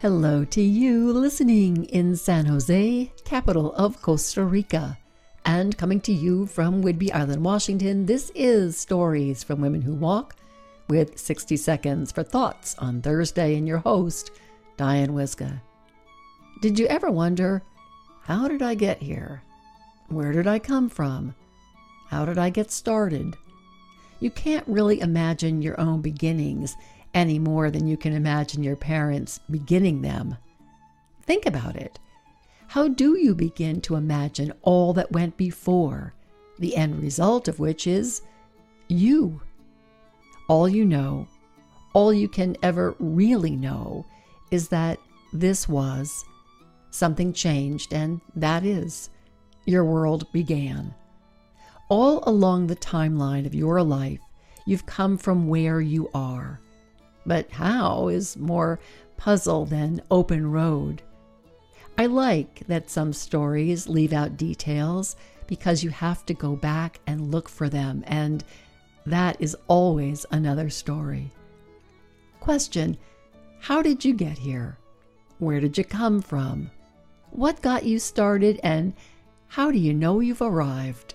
Hello to you listening in San Jose, capital of Costa Rica. And coming to you from Whidbey Island, Washington, this is Stories from Women Who Walk with 60 seconds for thoughts on Thursday and your host, Diane Wyzga. Did you ever wonder, how did I get here? Where did I come from? How did I get started? You can't really imagine your own beginnings any more than you can imagine your parents beginning them. Think about it. How do you begin to imagine all that went before, the end result of which is you? All you know, all you can ever really know, is that this was, something changed, and that is, your world began. All along the timeline of your life, you've come from where you are but how is more puzzle than open road. I like that some stories leave out details because you have to go back and look for them, and that is always another story. Question How did you get here? Where did you come from? What got you started, and how do you know you've arrived?